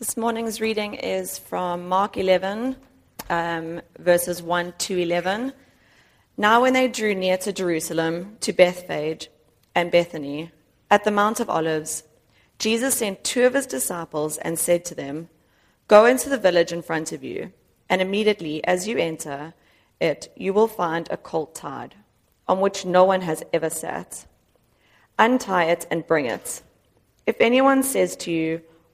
This morning's reading is from Mark 11, um, verses 1 to 11. Now, when they drew near to Jerusalem, to Bethphage and Bethany, at the Mount of Olives, Jesus sent two of his disciples and said to them, Go into the village in front of you, and immediately as you enter it, you will find a colt tied, on which no one has ever sat. Untie it and bring it. If anyone says to you,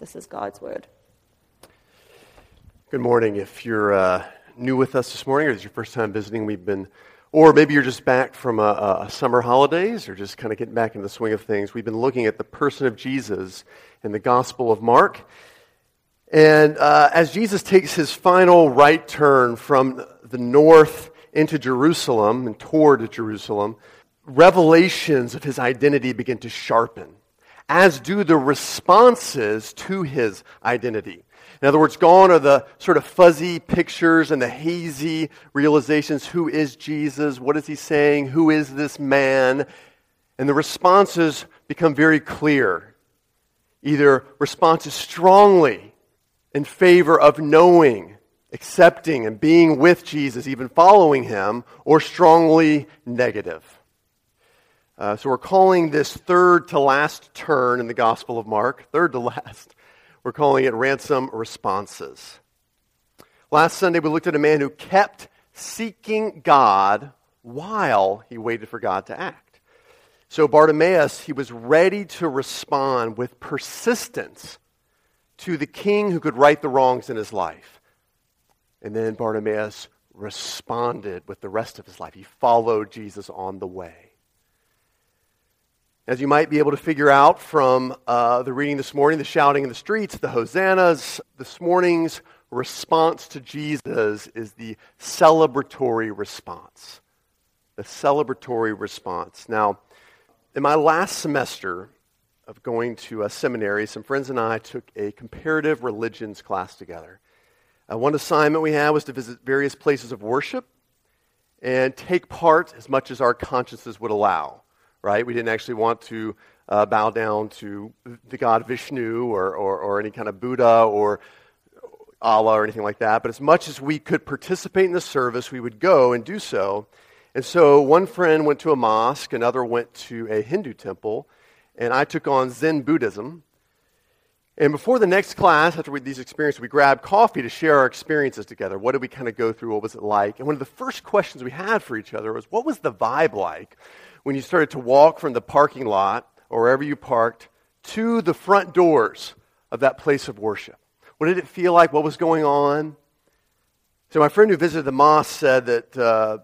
This is God's word. Good morning. If you're uh, new with us this morning, or it's your first time visiting, we've been, or maybe you're just back from a, a summer holidays, or just kind of getting back in the swing of things, we've been looking at the person of Jesus in the Gospel of Mark. And uh, as Jesus takes his final right turn from the north into Jerusalem and toward Jerusalem, revelations of his identity begin to sharpen as do the responses to his identity. In other words, gone are the sort of fuzzy pictures and the hazy realizations. Who is Jesus? What is he saying? Who is this man? And the responses become very clear. Either responses strongly in favor of knowing, accepting, and being with Jesus, even following him, or strongly negative. Uh, so we're calling this third to last turn in the Gospel of Mark, third to last, we're calling it ransom responses. Last Sunday, we looked at a man who kept seeking God while he waited for God to act. So Bartimaeus, he was ready to respond with persistence to the king who could right the wrongs in his life. And then Bartimaeus responded with the rest of his life. He followed Jesus on the way. As you might be able to figure out from uh, the reading this morning, the shouting in the streets, the hosannas, this morning's response to Jesus is the celebratory response. The celebratory response. Now, in my last semester of going to a seminary, some friends and I took a comparative religions class together. Uh, one assignment we had was to visit various places of worship and take part as much as our consciences would allow right? We didn't actually want to uh, bow down to the god Vishnu or, or, or any kind of Buddha or Allah or anything like that. But as much as we could participate in the service, we would go and do so. And so one friend went to a mosque, another went to a Hindu temple, and I took on Zen Buddhism. And before the next class, after we, these experiences, we grabbed coffee to share our experiences together. What did we kind of go through? What was it like? And one of the first questions we had for each other was, what was the vibe like when you started to walk from the parking lot or wherever you parked to the front doors of that place of worship? What did it feel like? What was going on? So, my friend who visited the mosque said that, uh,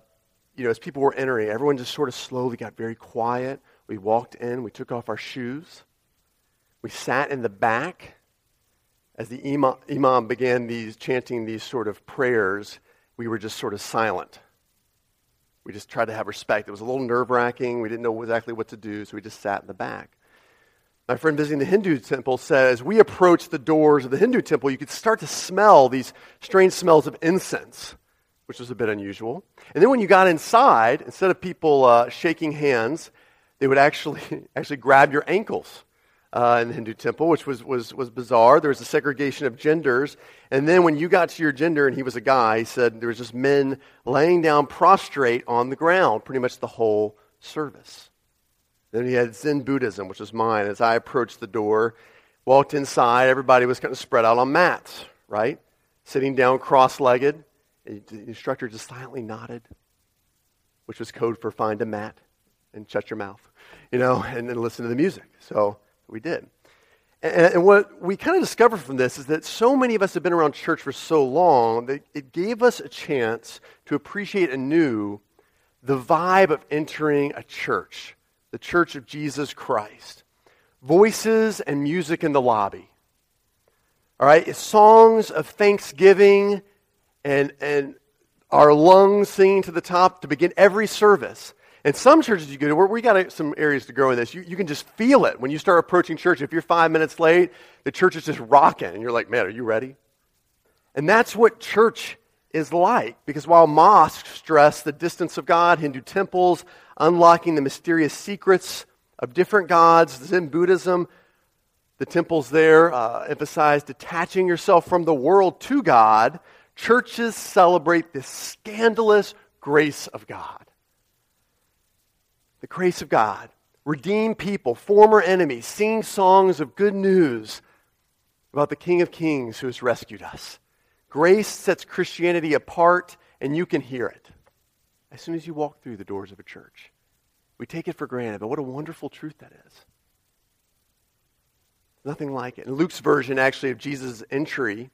you know, as people were entering, everyone just sort of slowly got very quiet. We walked in, we took off our shoes, we sat in the back. As the imam, imam began these chanting these sort of prayers, we were just sort of silent. We just tried to have respect. It was a little nerve wracking. We didn't know exactly what to do, so we just sat in the back. My friend visiting the Hindu temple said, as we approached the doors of the Hindu temple, you could start to smell these strange smells of incense, which was a bit unusual. And then when you got inside, instead of people uh, shaking hands, they would actually, actually grab your ankles uh, in the Hindu temple, which was, was, was bizarre. There was a segregation of genders. And then when you got to your gender and he was a guy, he said there was just men laying down prostrate on the ground pretty much the whole service. Then he had Zen Buddhism, which was mine. As I approached the door, walked inside, everybody was kind of spread out on mats, right? sitting down cross legged. The instructor just silently nodded, which was code for find a mat and shut your mouth, you know, and then listen to the music. So we did. And, and what we kind of discovered from this is that so many of us have been around church for so long that it gave us a chance to appreciate anew the vibe of entering a church, the church of Jesus Christ. Voices and music in the lobby. All right, it's songs of thanksgiving and, and our lungs singing to the top to begin every service. And some churches you go to, we got some areas to grow in this. You, you can just feel it when you start approaching church. If you're five minutes late, the church is just rocking, and you're like, man, are you ready? And that's what church is like. Because while mosques stress the distance of God, Hindu temples, unlocking the mysterious secrets of different gods, Zen Buddhism, the temples there uh, emphasize detaching yourself from the world to God. Churches celebrate the scandalous grace of God the grace of God, redeemed people, former enemies, sing songs of good news about the King of Kings who has rescued us. Grace sets Christianity apart, and you can hear it as soon as you walk through the doors of a church. We take it for granted, but what a wonderful truth that is. Nothing like it. In Luke's version, actually, of Jesus' entry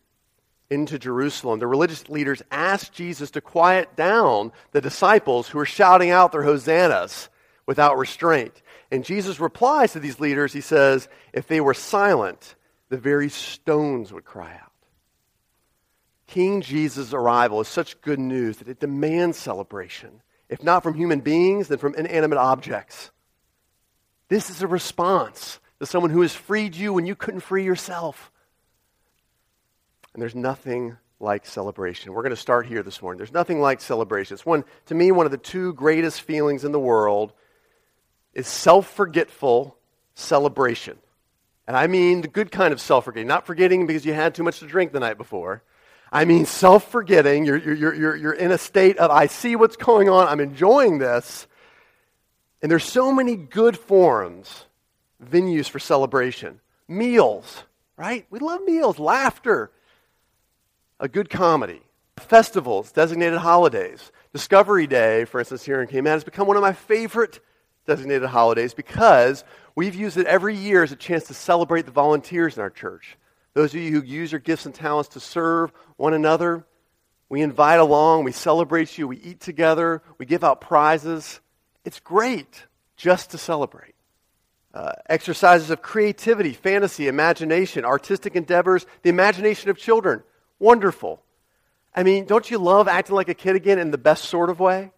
into Jerusalem, the religious leaders asked Jesus to quiet down the disciples who were shouting out their hosannas without restraint. And Jesus replies to these leaders, he says, if they were silent, the very stones would cry out. King Jesus' arrival is such good news that it demands celebration, if not from human beings, then from inanimate objects. This is a response to someone who has freed you when you couldn't free yourself. And there's nothing like celebration. We're going to start here this morning. There's nothing like celebration. It's one, to me, one of the two greatest feelings in the world is self forgetful celebration. And I mean the good kind of self forgetting, not forgetting because you had too much to drink the night before. I mean self forgetting. You're, you're, you're, you're in a state of, I see what's going on, I'm enjoying this. And there's so many good forms, venues for celebration. Meals, right? We love meals, laughter, a good comedy, festivals, designated holidays. Discovery Day, for instance, here in Cayman, has become one of my favorite designated holidays because we've used it every year as a chance to celebrate the volunteers in our church. Those of you who use your gifts and talents to serve one another, we invite along, we celebrate you, we eat together, we give out prizes. It's great just to celebrate. Uh, exercises of creativity, fantasy, imagination, artistic endeavors, the imagination of children. Wonderful. I mean, don't you love acting like a kid again in the best sort of way?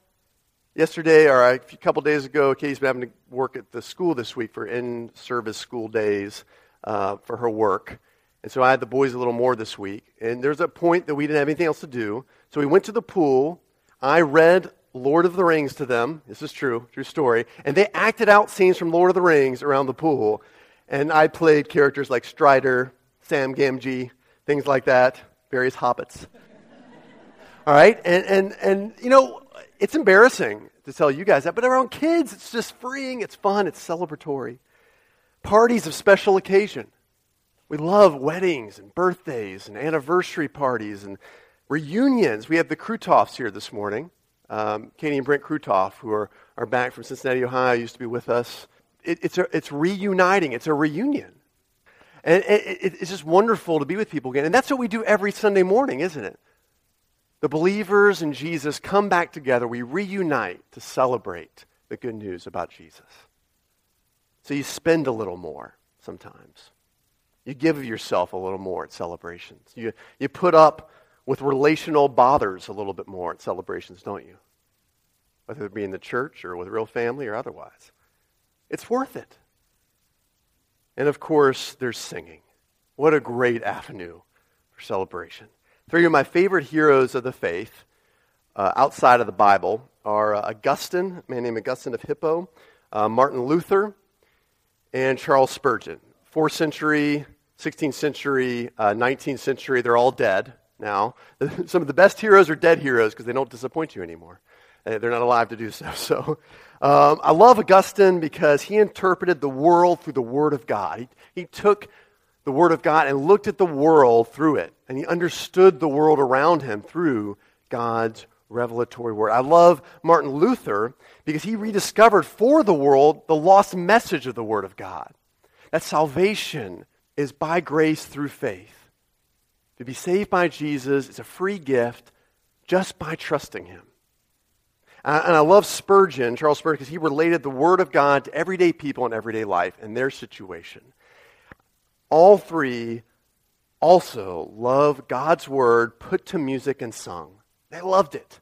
Yesterday, or a couple days ago, Katie's been having to work at the school this week for in service school days uh, for her work. And so I had the boys a little more this week. And there's a point that we didn't have anything else to do. So we went to the pool. I read Lord of the Rings to them. This is true, true story. And they acted out scenes from Lord of the Rings around the pool. And I played characters like Strider, Sam Gamgee, things like that, various hobbits. All right? And, and, and, you know, it's embarrassing to tell you guys that, but around kids, it's just freeing, it's fun, it's celebratory. Parties of special occasion. We love weddings and birthdays and anniversary parties and reunions. We have the Krutoffs here this morning. Um, Katie and Brent Krutoff, who are, are back from Cincinnati, Ohio, used to be with us. It, it's, a, it's reuniting, it's a reunion. And it, it, it's just wonderful to be with people again. And that's what we do every Sunday morning, isn't it? The believers in Jesus come back together. We reunite to celebrate the good news about Jesus. So you spend a little more sometimes. You give yourself a little more at celebrations. You, you put up with relational bothers a little bit more at celebrations, don't you? Whether it be in the church or with real family or otherwise. It's worth it. And of course, there's singing. What a great avenue for celebration. Three of my favorite heroes of the faith uh, outside of the Bible are uh, Augustine, a man named Augustine of Hippo, uh, Martin Luther, and Charles Spurgeon. Fourth century, 16th century, 19th uh, century, they're all dead now. Some of the best heroes are dead heroes because they don't disappoint you anymore. Uh, they're not alive to do so. So um, I love Augustine because he interpreted the world through the Word of God. He, he took the Word of God and looked at the world through it. And he understood the world around him through God's revelatory Word. I love Martin Luther because he rediscovered for the world the lost message of the Word of God that salvation is by grace through faith. To be saved by Jesus is a free gift just by trusting Him. And I love Spurgeon, Charles Spurgeon, because he related the Word of God to everyday people in everyday life and their situation. All three also love God's Word put to music and sung. They loved it.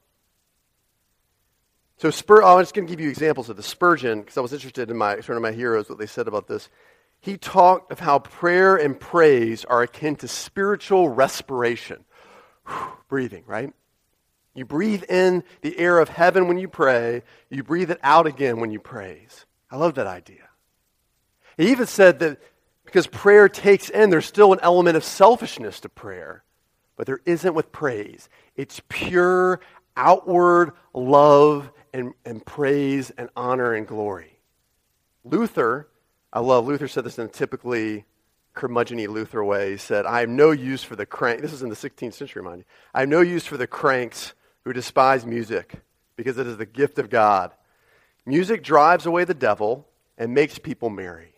So Spur, oh, I'm just going to give you examples of the Spurgeon because I was interested in my sort of my heroes what they said about this. He talked of how prayer and praise are akin to spiritual respiration. Whew, breathing, right? You breathe in the air of heaven when you pray. You breathe it out again when you praise. I love that idea. He even said that because prayer takes in, there's still an element of selfishness to prayer, but there isn't with praise. It's pure, outward love and, and praise and honor and glory. Luther, I love, Luther said this in a typically curmudgeon Luther way. He said, I have no use for the crank. This is in the 16th century, mind you. I have no use for the cranks who despise music because it is the gift of God. Music drives away the devil and makes people merry.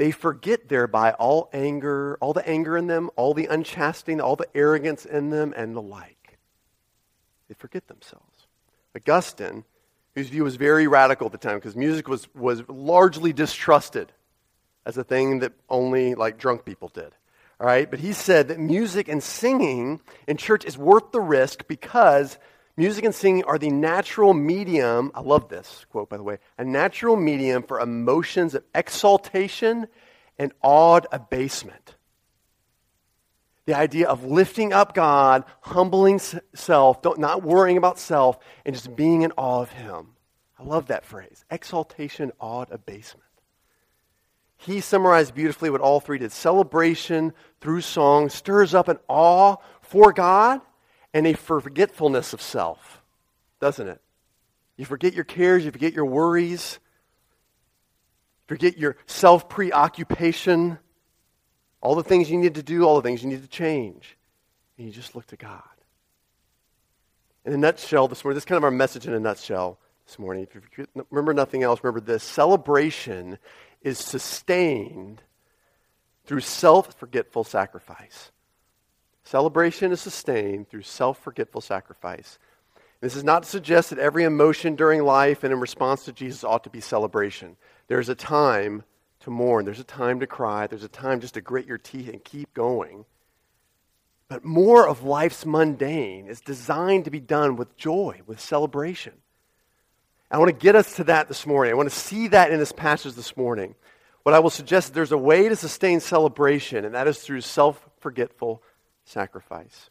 They forget thereby all anger, all the anger in them, all the unchastity, all the arrogance in them, and the like. They forget themselves. Augustine, whose view was very radical at the time because music was, was largely distrusted as a thing that only like drunk people did. All right, but he said that music and singing in church is worth the risk because music and singing are the natural medium. I love this quote, by the way a natural medium for emotions of exaltation and awed abasement. The idea of lifting up God, humbling self, not worrying about self, and just being in awe of Him. I love that phrase exaltation, awed abasement he summarized beautifully what all three did. Celebration through song stirs up an awe for God and a forgetfulness of self, doesn't it? You forget your cares, you forget your worries, forget your self preoccupation, all the things you need to do, all the things you need to change. And you just look to God. In a nutshell, this morning, this is kind of our message in a nutshell this morning. If you remember nothing else, remember this celebration is sustained through self forgetful sacrifice. Celebration is sustained through self forgetful sacrifice. This is not to suggest that every emotion during life and in response to Jesus ought to be celebration. There's a time to mourn, there's a time to cry, there's a time just to grit your teeth and keep going. But more of life's mundane is designed to be done with joy, with celebration. I want to get us to that this morning. I want to see that in this passage this morning. What I will suggest is there's a way to sustain celebration, and that is through self forgetful sacrifice.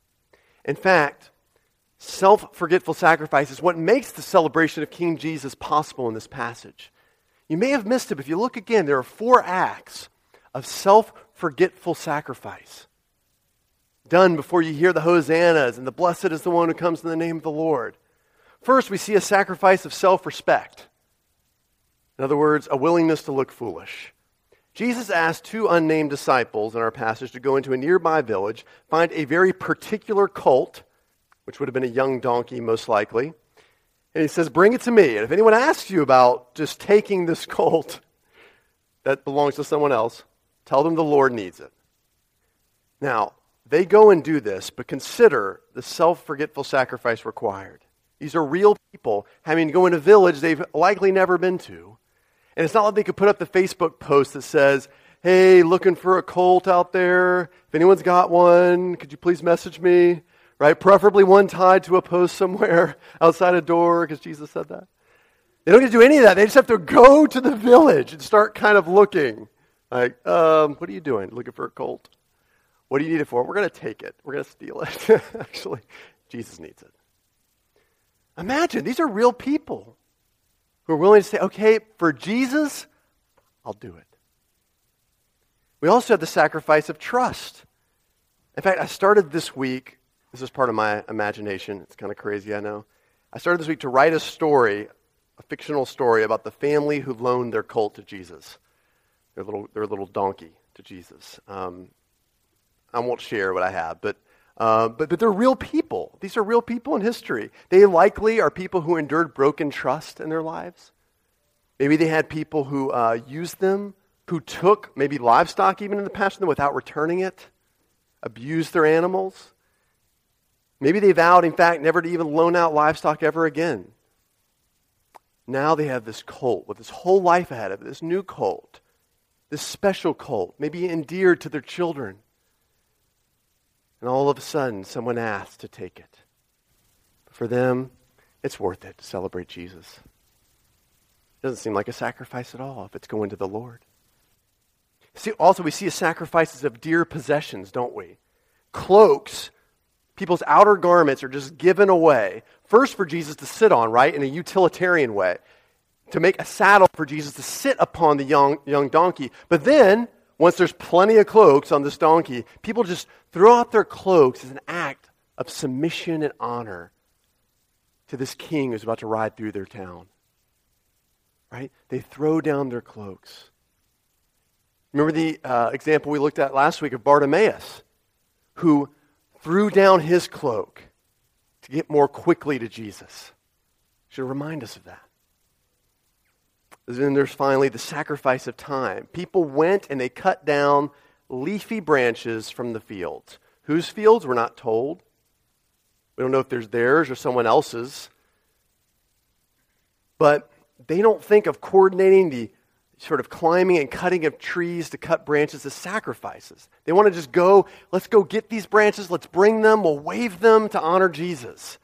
In fact, self forgetful sacrifice is what makes the celebration of King Jesus possible in this passage. You may have missed it, but if you look again, there are four acts of self forgetful sacrifice done before you hear the hosannas and the blessed is the one who comes in the name of the Lord. First, we see a sacrifice of self respect. In other words, a willingness to look foolish. Jesus asked two unnamed disciples in our passage to go into a nearby village, find a very particular colt, which would have been a young donkey most likely, and he says, Bring it to me. And if anyone asks you about just taking this colt that belongs to someone else, tell them the Lord needs it. Now, they go and do this, but consider the self forgetful sacrifice required. These are real people having to go in a village they've likely never been to. And it's not like they could put up the Facebook post that says, hey, looking for a colt out there. If anyone's got one, could you please message me? Right? Preferably one tied to a post somewhere outside a door, because Jesus said that. They don't get to do any of that. They just have to go to the village and start kind of looking. Like, um, what are you doing? Looking for a colt? What do you need it for? We're going to take it. We're going to steal it. Actually, Jesus needs it. Imagine, these are real people who are willing to say, okay, for Jesus, I'll do it. We also have the sacrifice of trust. In fact, I started this week, this is part of my imagination. It's kind of crazy, I know. I started this week to write a story, a fictional story about the family who loaned their colt to Jesus, their little, their little donkey to Jesus. Um, I won't share what I have, but, uh, but, but they're real people. These are real people in history. They likely are people who endured broken trust in their lives. Maybe they had people who uh, used them, who took maybe livestock even in the past without returning it, abused their animals. Maybe they vowed, in fact, never to even loan out livestock ever again. Now they have this colt with this whole life ahead of it, this new colt, this special colt, maybe endeared to their children. And all of a sudden, someone asks to take it. For them, it's worth it to celebrate Jesus. It doesn't seem like a sacrifice at all if it's going to the Lord. See, also, we see sacrifices of dear possessions, don't we? Cloaks, people's outer garments are just given away. First, for Jesus to sit on, right, in a utilitarian way, to make a saddle for Jesus to sit upon the young, young donkey. But then, once there's plenty of cloaks on this donkey, people just throw out their cloaks as an act of submission and honor to this king who's about to ride through their town. Right? They throw down their cloaks. Remember the uh, example we looked at last week of Bartimaeus, who threw down his cloak to get more quickly to Jesus. Should remind us of that. Then there's finally the sacrifice of time. People went and they cut down leafy branches from the fields. Whose fields? We're not told. We don't know if there's theirs or someone else's. But they don't think of coordinating the sort of climbing and cutting of trees to cut branches as sacrifices. They want to just go, let's go get these branches, let's bring them, we'll wave them to honor Jesus.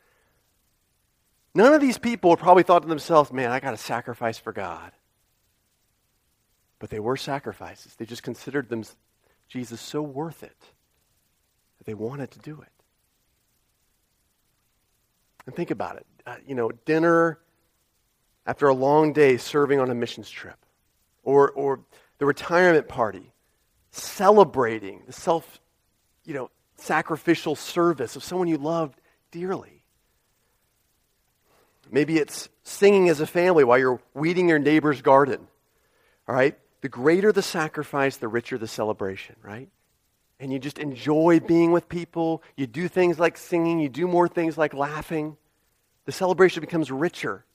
None of these people probably thought to themselves, man, I got to sacrifice for God. But they were sacrifices. They just considered them, Jesus so worth it that they wanted to do it. And think about it. Uh, you know, dinner after a long day serving on a missions trip, or, or the retirement party, celebrating the self, you know, sacrificial service of someone you loved dearly. Maybe it's singing as a family while you're weeding your neighbor's garden. All right? The greater the sacrifice, the richer the celebration, right? And you just enjoy being with people. You do things like singing, you do more things like laughing. The celebration becomes richer.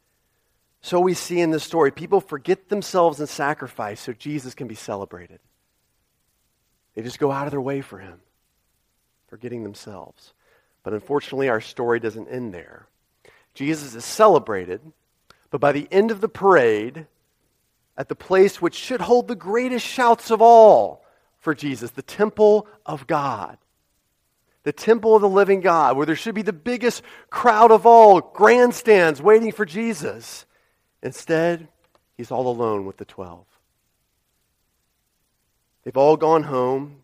So we see in this story, people forget themselves and sacrifice so Jesus can be celebrated. They just go out of their way for him, forgetting themselves. But unfortunately, our story doesn't end there. Jesus is celebrated, but by the end of the parade, at the place which should hold the greatest shouts of all for Jesus, the temple of God, the temple of the living God, where there should be the biggest crowd of all, grandstands waiting for Jesus. Instead, he's all alone with the twelve. They've all gone home.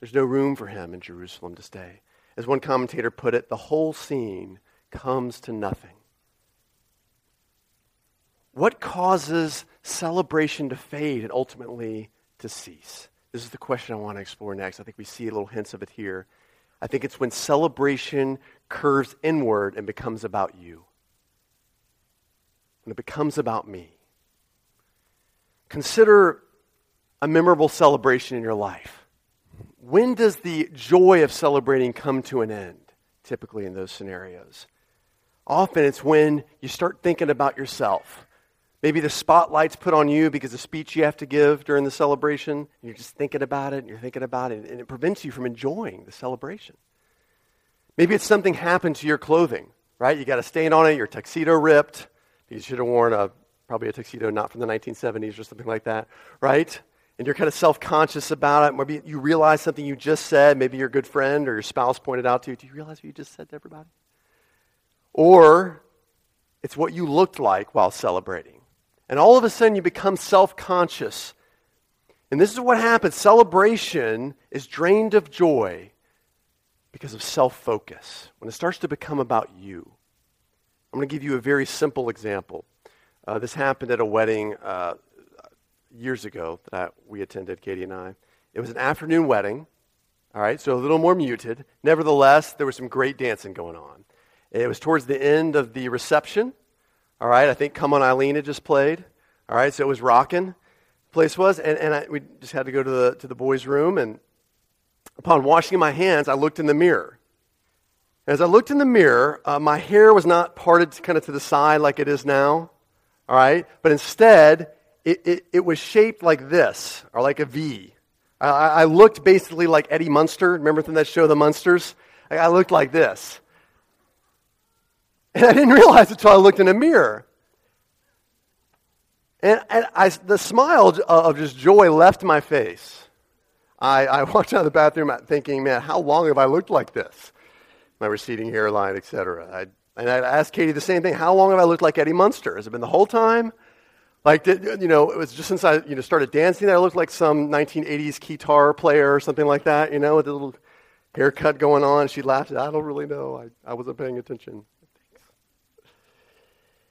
There's no room for him in Jerusalem to stay. As one commentator put it, the whole scene comes to nothing. What causes celebration to fade and ultimately to cease? This is the question I want to explore next. I think we see little hints of it here. I think it's when celebration curves inward and becomes about you when it becomes about me. Consider a memorable celebration in your life. When does the joy of celebrating come to an end, typically in those scenarios? Often it's when you start thinking about yourself. Maybe the spotlight's put on you because of speech you have to give during the celebration. You're just thinking about it and you're thinking about it, and it prevents you from enjoying the celebration. Maybe it's something happened to your clothing, right? You got a stain on it, your tuxedo ripped, you should have worn a, probably a tuxedo not from the 1970s or something like that, right? And you're kind of self conscious about it. Maybe you realize something you just said. Maybe your good friend or your spouse pointed out to you. Do you realize what you just said to everybody? Or it's what you looked like while celebrating. And all of a sudden you become self conscious. And this is what happens celebration is drained of joy because of self focus. When it starts to become about you. I'm going to give you a very simple example. Uh, this happened at a wedding uh, years ago that I, we attended, Katie and I. It was an afternoon wedding, all right, so a little more muted. Nevertheless, there was some great dancing going on. It was towards the end of the reception, all right. I think Come On Eileen had just played, all right, so it was rocking. place was, and, and I, we just had to go to the, to the boys' room. And upon washing my hands, I looked in the mirror. As I looked in the mirror, uh, my hair was not parted kind of to the side like it is now, all right? But instead, it, it, it was shaped like this, or like a V. I, I looked basically like Eddie Munster. Remember from that show, The Munsters? I, I looked like this. And I didn't realize it until I looked in a mirror. And, and I, the smile uh, of just joy left my face. I, I walked out of the bathroom thinking, man, how long have I looked like this? My receding hairline, etc. And I asked Katie the same thing. How long have I looked like Eddie Munster? Has it been the whole time? Like, did, you know, it was just since I you know, started dancing that I looked like some 1980s guitar player or something like that, you know, with a little haircut going on. She laughed. I don't really know. I, I wasn't paying attention.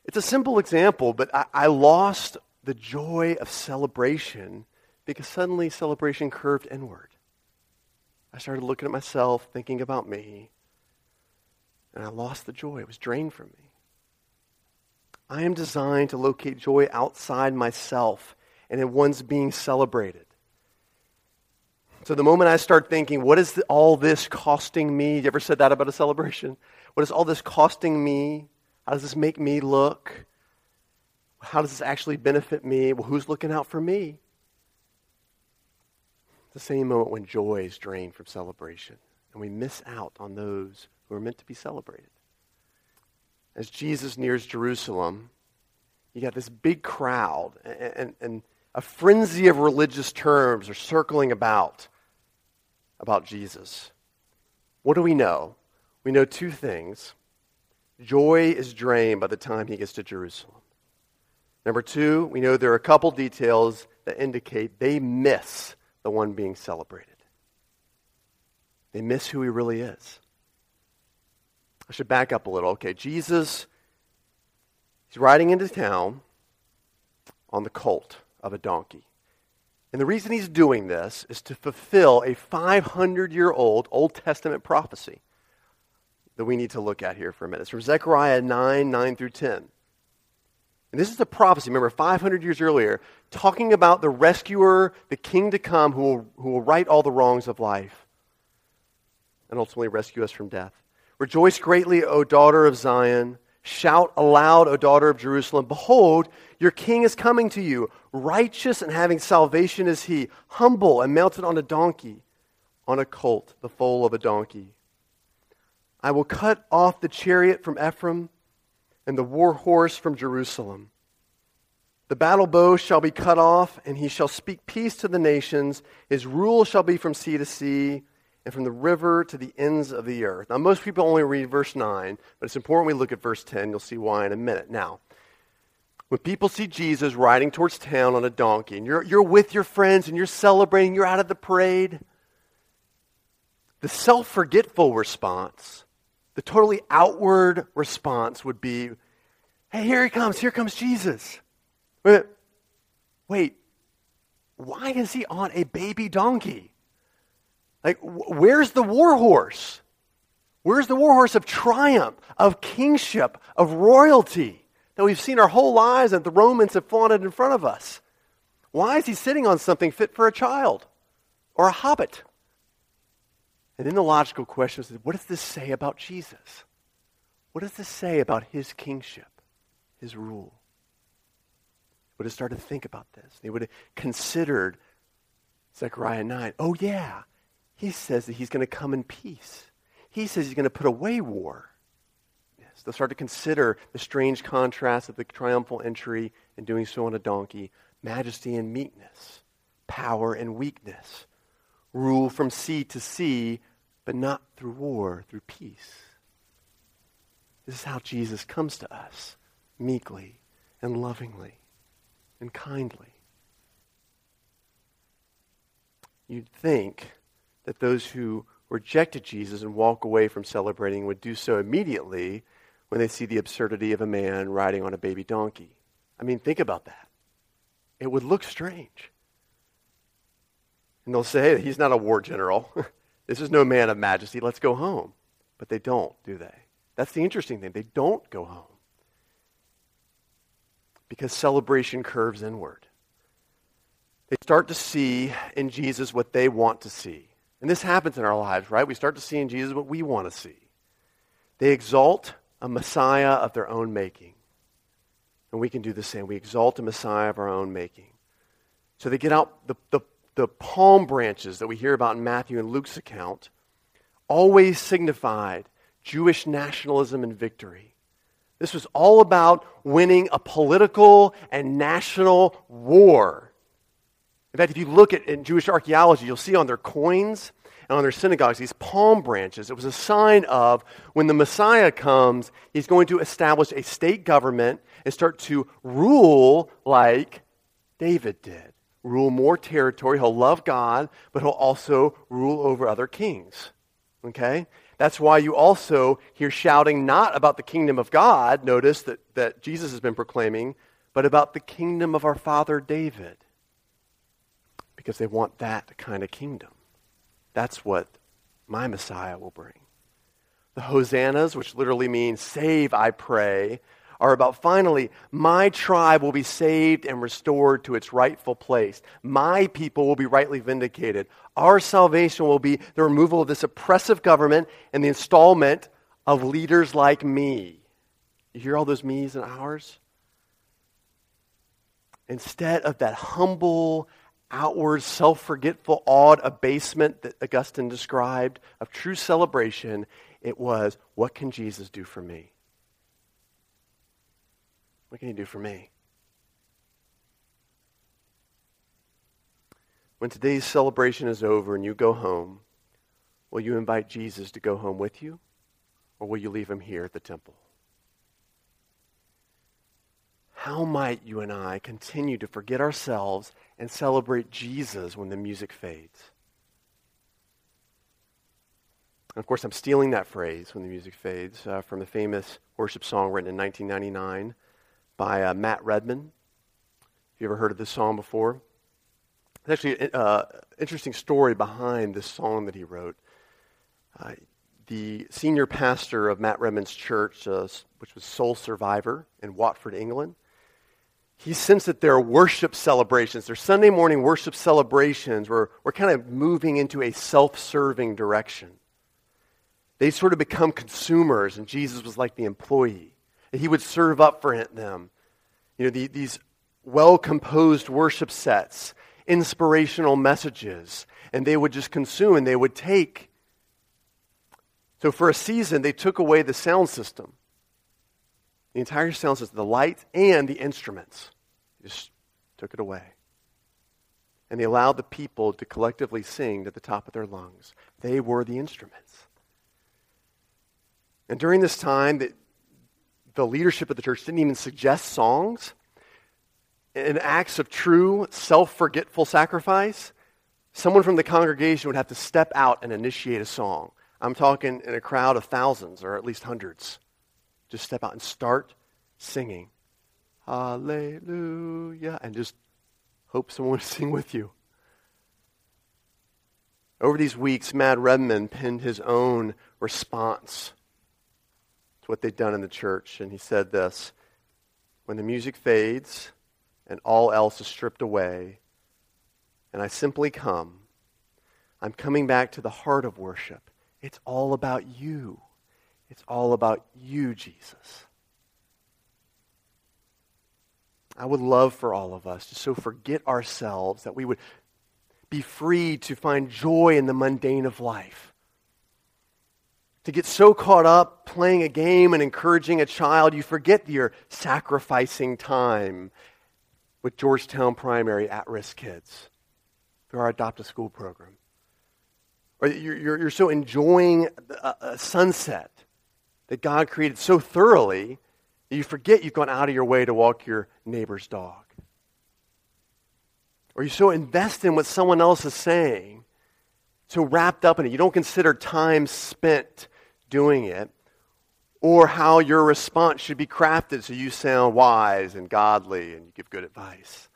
It's a simple example, but I, I lost the joy of celebration because suddenly celebration curved inward. I started looking at myself, thinking about me, and I lost the joy. It was drained from me. I am designed to locate joy outside myself and in one's being celebrated. So the moment I start thinking, what is all this costing me? You ever said that about a celebration? What is all this costing me? How does this make me look? How does this actually benefit me? Well, who's looking out for me? the same moment when joy is drained from celebration, and we miss out on those who are meant to be celebrated. As Jesus nears Jerusalem, you got this big crowd, and, and, and a frenzy of religious terms are circling about about Jesus. What do we know? We know two things. Joy is drained by the time he gets to Jerusalem. Number two, we know there are a couple details that indicate they miss the one being celebrated. They miss who he really is. I should back up a little. Okay, Jesus, he's riding into town on the colt of a donkey. And the reason he's doing this is to fulfill a 500 year old Old Testament prophecy that we need to look at here for a minute. It's from Zechariah 9 9 through 10. And this is a prophecy, remember, 500 years earlier, talking about the rescuer, the king to come, who will, who will right all the wrongs of life and ultimately rescue us from death. Rejoice greatly, O daughter of Zion. Shout aloud, O daughter of Jerusalem. Behold, your king is coming to you. Righteous and having salvation is he, humble and mounted on a donkey, on a colt, the foal of a donkey. I will cut off the chariot from Ephraim and the war horse from Jerusalem. The battle bow shall be cut off, and he shall speak peace to the nations. His rule shall be from sea to sea, and from the river to the ends of the earth. Now, most people only read verse 9, but it's important we look at verse 10. You'll see why in a minute. Now, when people see Jesus riding towards town on a donkey, and you're, you're with your friends and you're celebrating, you're out of the parade, the self forgetful response, the totally outward response would be, hey, here he comes, here comes Jesus. Wait, wait why is he on a baby donkey? Like, where's the war horse? Where's the war horse of triumph, of kingship, of royalty that we've seen our whole lives and the Romans have flaunted in front of us? Why is he sitting on something fit for a child or a hobbit? And then the logical question is what does this say about Jesus? What does this say about his kingship, his rule? Would have started to think about this. They would have considered Zechariah 9. Oh, yeah, he says that he's going to come in peace. He says he's going to put away war. Yes, they'll start to consider the strange contrast of the triumphal entry and doing so on a donkey, majesty and meekness, power and weakness, rule from sea to sea, but not through war, through peace. This is how Jesus comes to us, meekly and lovingly and kindly. You'd think that those who rejected Jesus and walk away from celebrating would do so immediately when they see the absurdity of a man riding on a baby donkey. I mean, think about that. It would look strange. And they'll say, he's not a war general. this is no man of majesty. Let's go home. But they don't, do they? That's the interesting thing. They don't go home. Because celebration curves inward. they start to see in Jesus what they want to see. And this happens in our lives, right? We start to see in Jesus what we want to see. They exalt a Messiah of their own making. And we can do the same. We exalt a Messiah of our own making. So they get out the, the, the palm branches that we hear about in Matthew and Luke's account, always signified Jewish nationalism and victory. This was all about winning a political and national war. In fact, if you look at in Jewish archaeology, you'll see on their coins and on their synagogues these palm branches. It was a sign of when the Messiah comes, he's going to establish a state government and start to rule like David did. Rule more territory. He'll love God, but he'll also rule over other kings. Okay? That's why you also hear shouting not about the kingdom of God, notice that, that Jesus has been proclaiming, but about the kingdom of our father David. Because they want that kind of kingdom. That's what my Messiah will bring. The hosannas, which literally means save, I pray, are about finally, my tribe will be saved and restored to its rightful place. My people will be rightly vindicated. Our salvation will be the removal of this oppressive government and the installment of leaders like me. You hear all those me's and ours? Instead of that humble, outward, self forgetful, awed abasement that Augustine described of true celebration, it was, what can Jesus do for me? What can you do for me? When today's celebration is over and you go home, will you invite Jesus to go home with you? Or will you leave him here at the temple? How might you and I continue to forget ourselves and celebrate Jesus when the music fades? And of course, I'm stealing that phrase, when the music fades, uh, from the famous worship song written in 1999 by uh, Matt Redman. Have you ever heard of this song before? There's actually an uh, interesting story behind this song that he wrote. Uh, the senior pastor of Matt Redman's church, uh, which was Soul Survivor in Watford, England, he sensed that their worship celebrations, their Sunday morning worship celebrations, were, were kind of moving into a self serving direction. They sort of become consumers, and Jesus was like the employee that he would serve up for them. You know, the, these well composed worship sets, inspirational messages, and they would just consume and they would take. So for a season, they took away the sound system. The entire sound system, the lights and the instruments. Just took it away. And they allowed the people to collectively sing at the top of their lungs. They were the instruments. And during this time, the leadership of the church didn't even suggest songs. In acts of true self forgetful sacrifice, someone from the congregation would have to step out and initiate a song. I'm talking in a crowd of thousands or at least hundreds. Just step out and start singing. Hallelujah. And just hope someone will sing with you. Over these weeks, Matt Redman penned his own response what they'd done in the church. And he said this When the music fades and all else is stripped away, and I simply come, I'm coming back to the heart of worship. It's all about you. It's all about you, Jesus. I would love for all of us to so forget ourselves that we would be free to find joy in the mundane of life to get so caught up playing a game and encouraging a child, you forget you're sacrificing time with Georgetown Primary at risk kids through our Adopt a School program. Or you're, you're, you're so enjoying a, a sunset that God created so thoroughly that you forget you've gone out of your way to walk your neighbor's dog. Or you're so invested in what someone else is saying, so wrapped up in it, you don't consider time spent doing it, or how your response should be crafted so you sound wise and godly and you give good advice.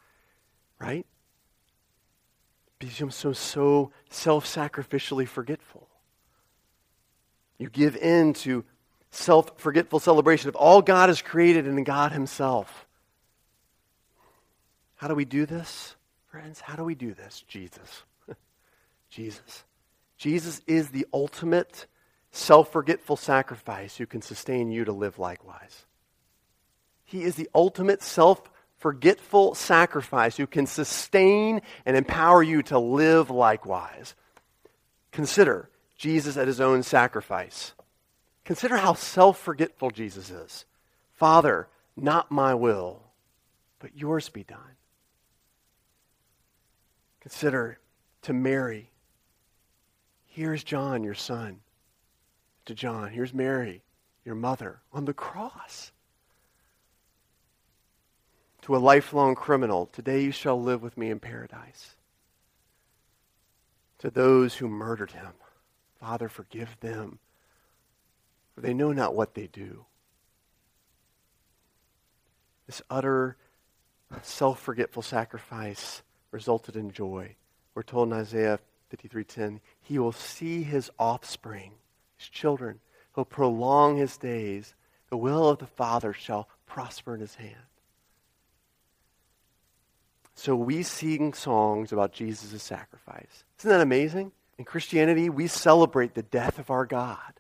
Right? Because you're so, so self sacrificially forgetful. You give in to self forgetful celebration of all God has created and God Himself. How do we do this? Friends, how do we do this? Jesus. Jesus. Jesus is the ultimate self forgetful sacrifice who can sustain you to live likewise. He is the ultimate self forgetful sacrifice who can sustain and empower you to live likewise. Consider Jesus at his own sacrifice. Consider how self forgetful Jesus is. Father, not my will, but yours be done. Consider to Mary, here's John, your son. To John, here's Mary, your mother, on the cross. To a lifelong criminal, today you shall live with me in paradise. To those who murdered him, Father, forgive them, for they know not what they do. This utter self forgetful sacrifice resulted in joy. We're told in Isaiah 53:10, he will see his offspring, his children. He'll prolong his days. The will of the Father shall prosper in his hand. So we sing songs about Jesus' sacrifice. Isn't that amazing? In Christianity, we celebrate the death of our God.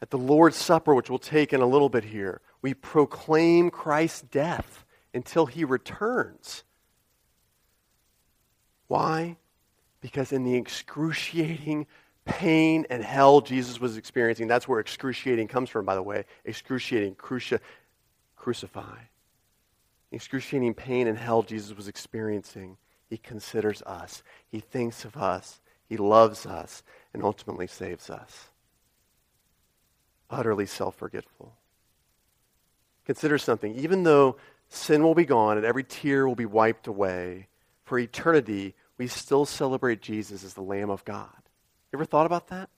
At the Lord's Supper, which we'll take in a little bit here, we proclaim Christ's death until he returns. Why? Because in the excruciating pain and hell Jesus was experiencing, that's where excruciating comes from, by the way. Excruciating, cruci- crucify. Excruciating pain and hell Jesus was experiencing, he considers us. He thinks of us. He loves us and ultimately saves us. Utterly self forgetful. Consider something. Even though sin will be gone and every tear will be wiped away, for eternity, we still celebrate Jesus as the Lamb of God. Ever thought about that?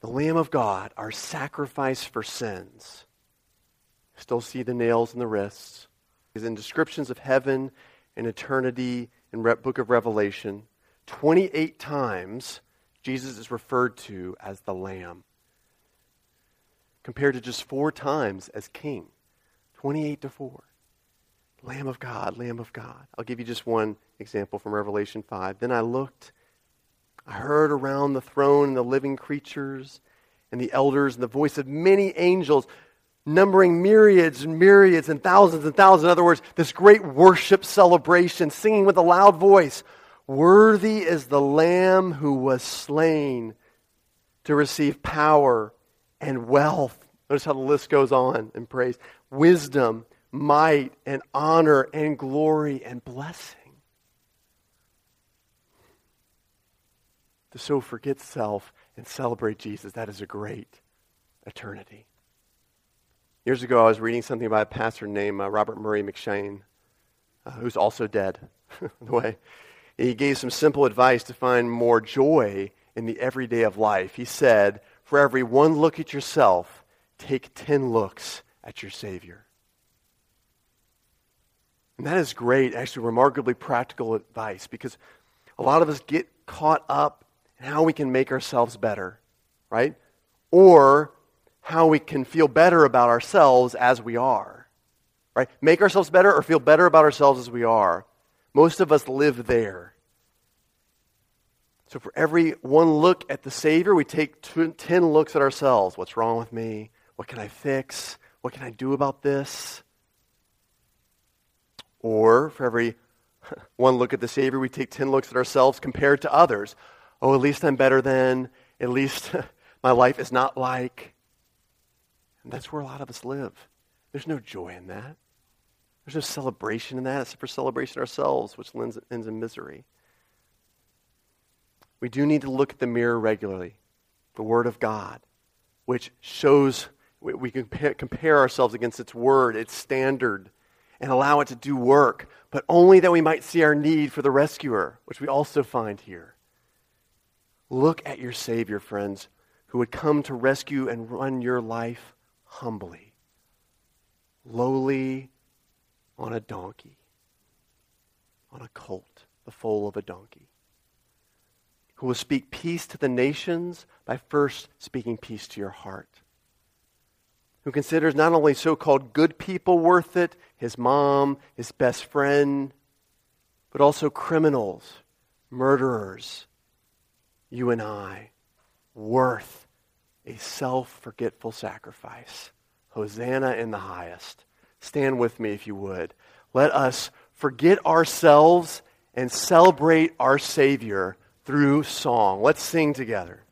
The Lamb of God, our sacrifice for sins. Still see the nails in the wrists. Is in descriptions of heaven and eternity in Re- book of Revelation. 28 times Jesus is referred to as the Lamb, compared to just four times as King. 28 to 4. Lamb of God, Lamb of God. I'll give you just one example from Revelation 5. Then I looked, I heard around the throne and the living creatures and the elders and the voice of many angels, numbering myriads and myriads and thousands and thousands. In other words, this great worship celebration, singing with a loud voice Worthy is the Lamb who was slain to receive power and wealth. Notice how the list goes on in praise. Wisdom might and honor and glory and blessing. To so forget self and celebrate Jesus, that is a great eternity. Years ago, I was reading something by a pastor named uh, Robert Murray M'Cheyne, uh, who's also dead, by the way. He gave some simple advice to find more joy in the everyday of life. He said, For every one look at yourself, take ten looks at your Savior. And that is great, actually, remarkably practical advice because a lot of us get caught up in how we can make ourselves better, right? Or how we can feel better about ourselves as we are, right? Make ourselves better or feel better about ourselves as we are. Most of us live there. So for every one look at the Savior, we take 10 looks at ourselves. What's wrong with me? What can I fix? What can I do about this? Or for every one look at the Savior, we take 10 looks at ourselves compared to others. Oh, at least I'm better than. At least my life is not like. And that's where a lot of us live. There's no joy in that. There's no celebration in that except for celebration ourselves, which ends in misery. We do need to look at the mirror regularly, the Word of God, which shows we, can compare ourselves against its Word, its standard and allow it to do work, but only that we might see our need for the rescuer, which we also find here. Look at your Savior, friends, who would come to rescue and run your life humbly, lowly on a donkey, on a colt, the foal of a donkey, who will speak peace to the nations by first speaking peace to your heart. who considers not only so called good people worth it, his mom, his best friend, but also criminals, murderers, you and I, worth a self forgetful sacrifice. Hosanna in the highest. Stand with me if you would. Let us forget ourselves and celebrate our Savior through song. Let's sing together.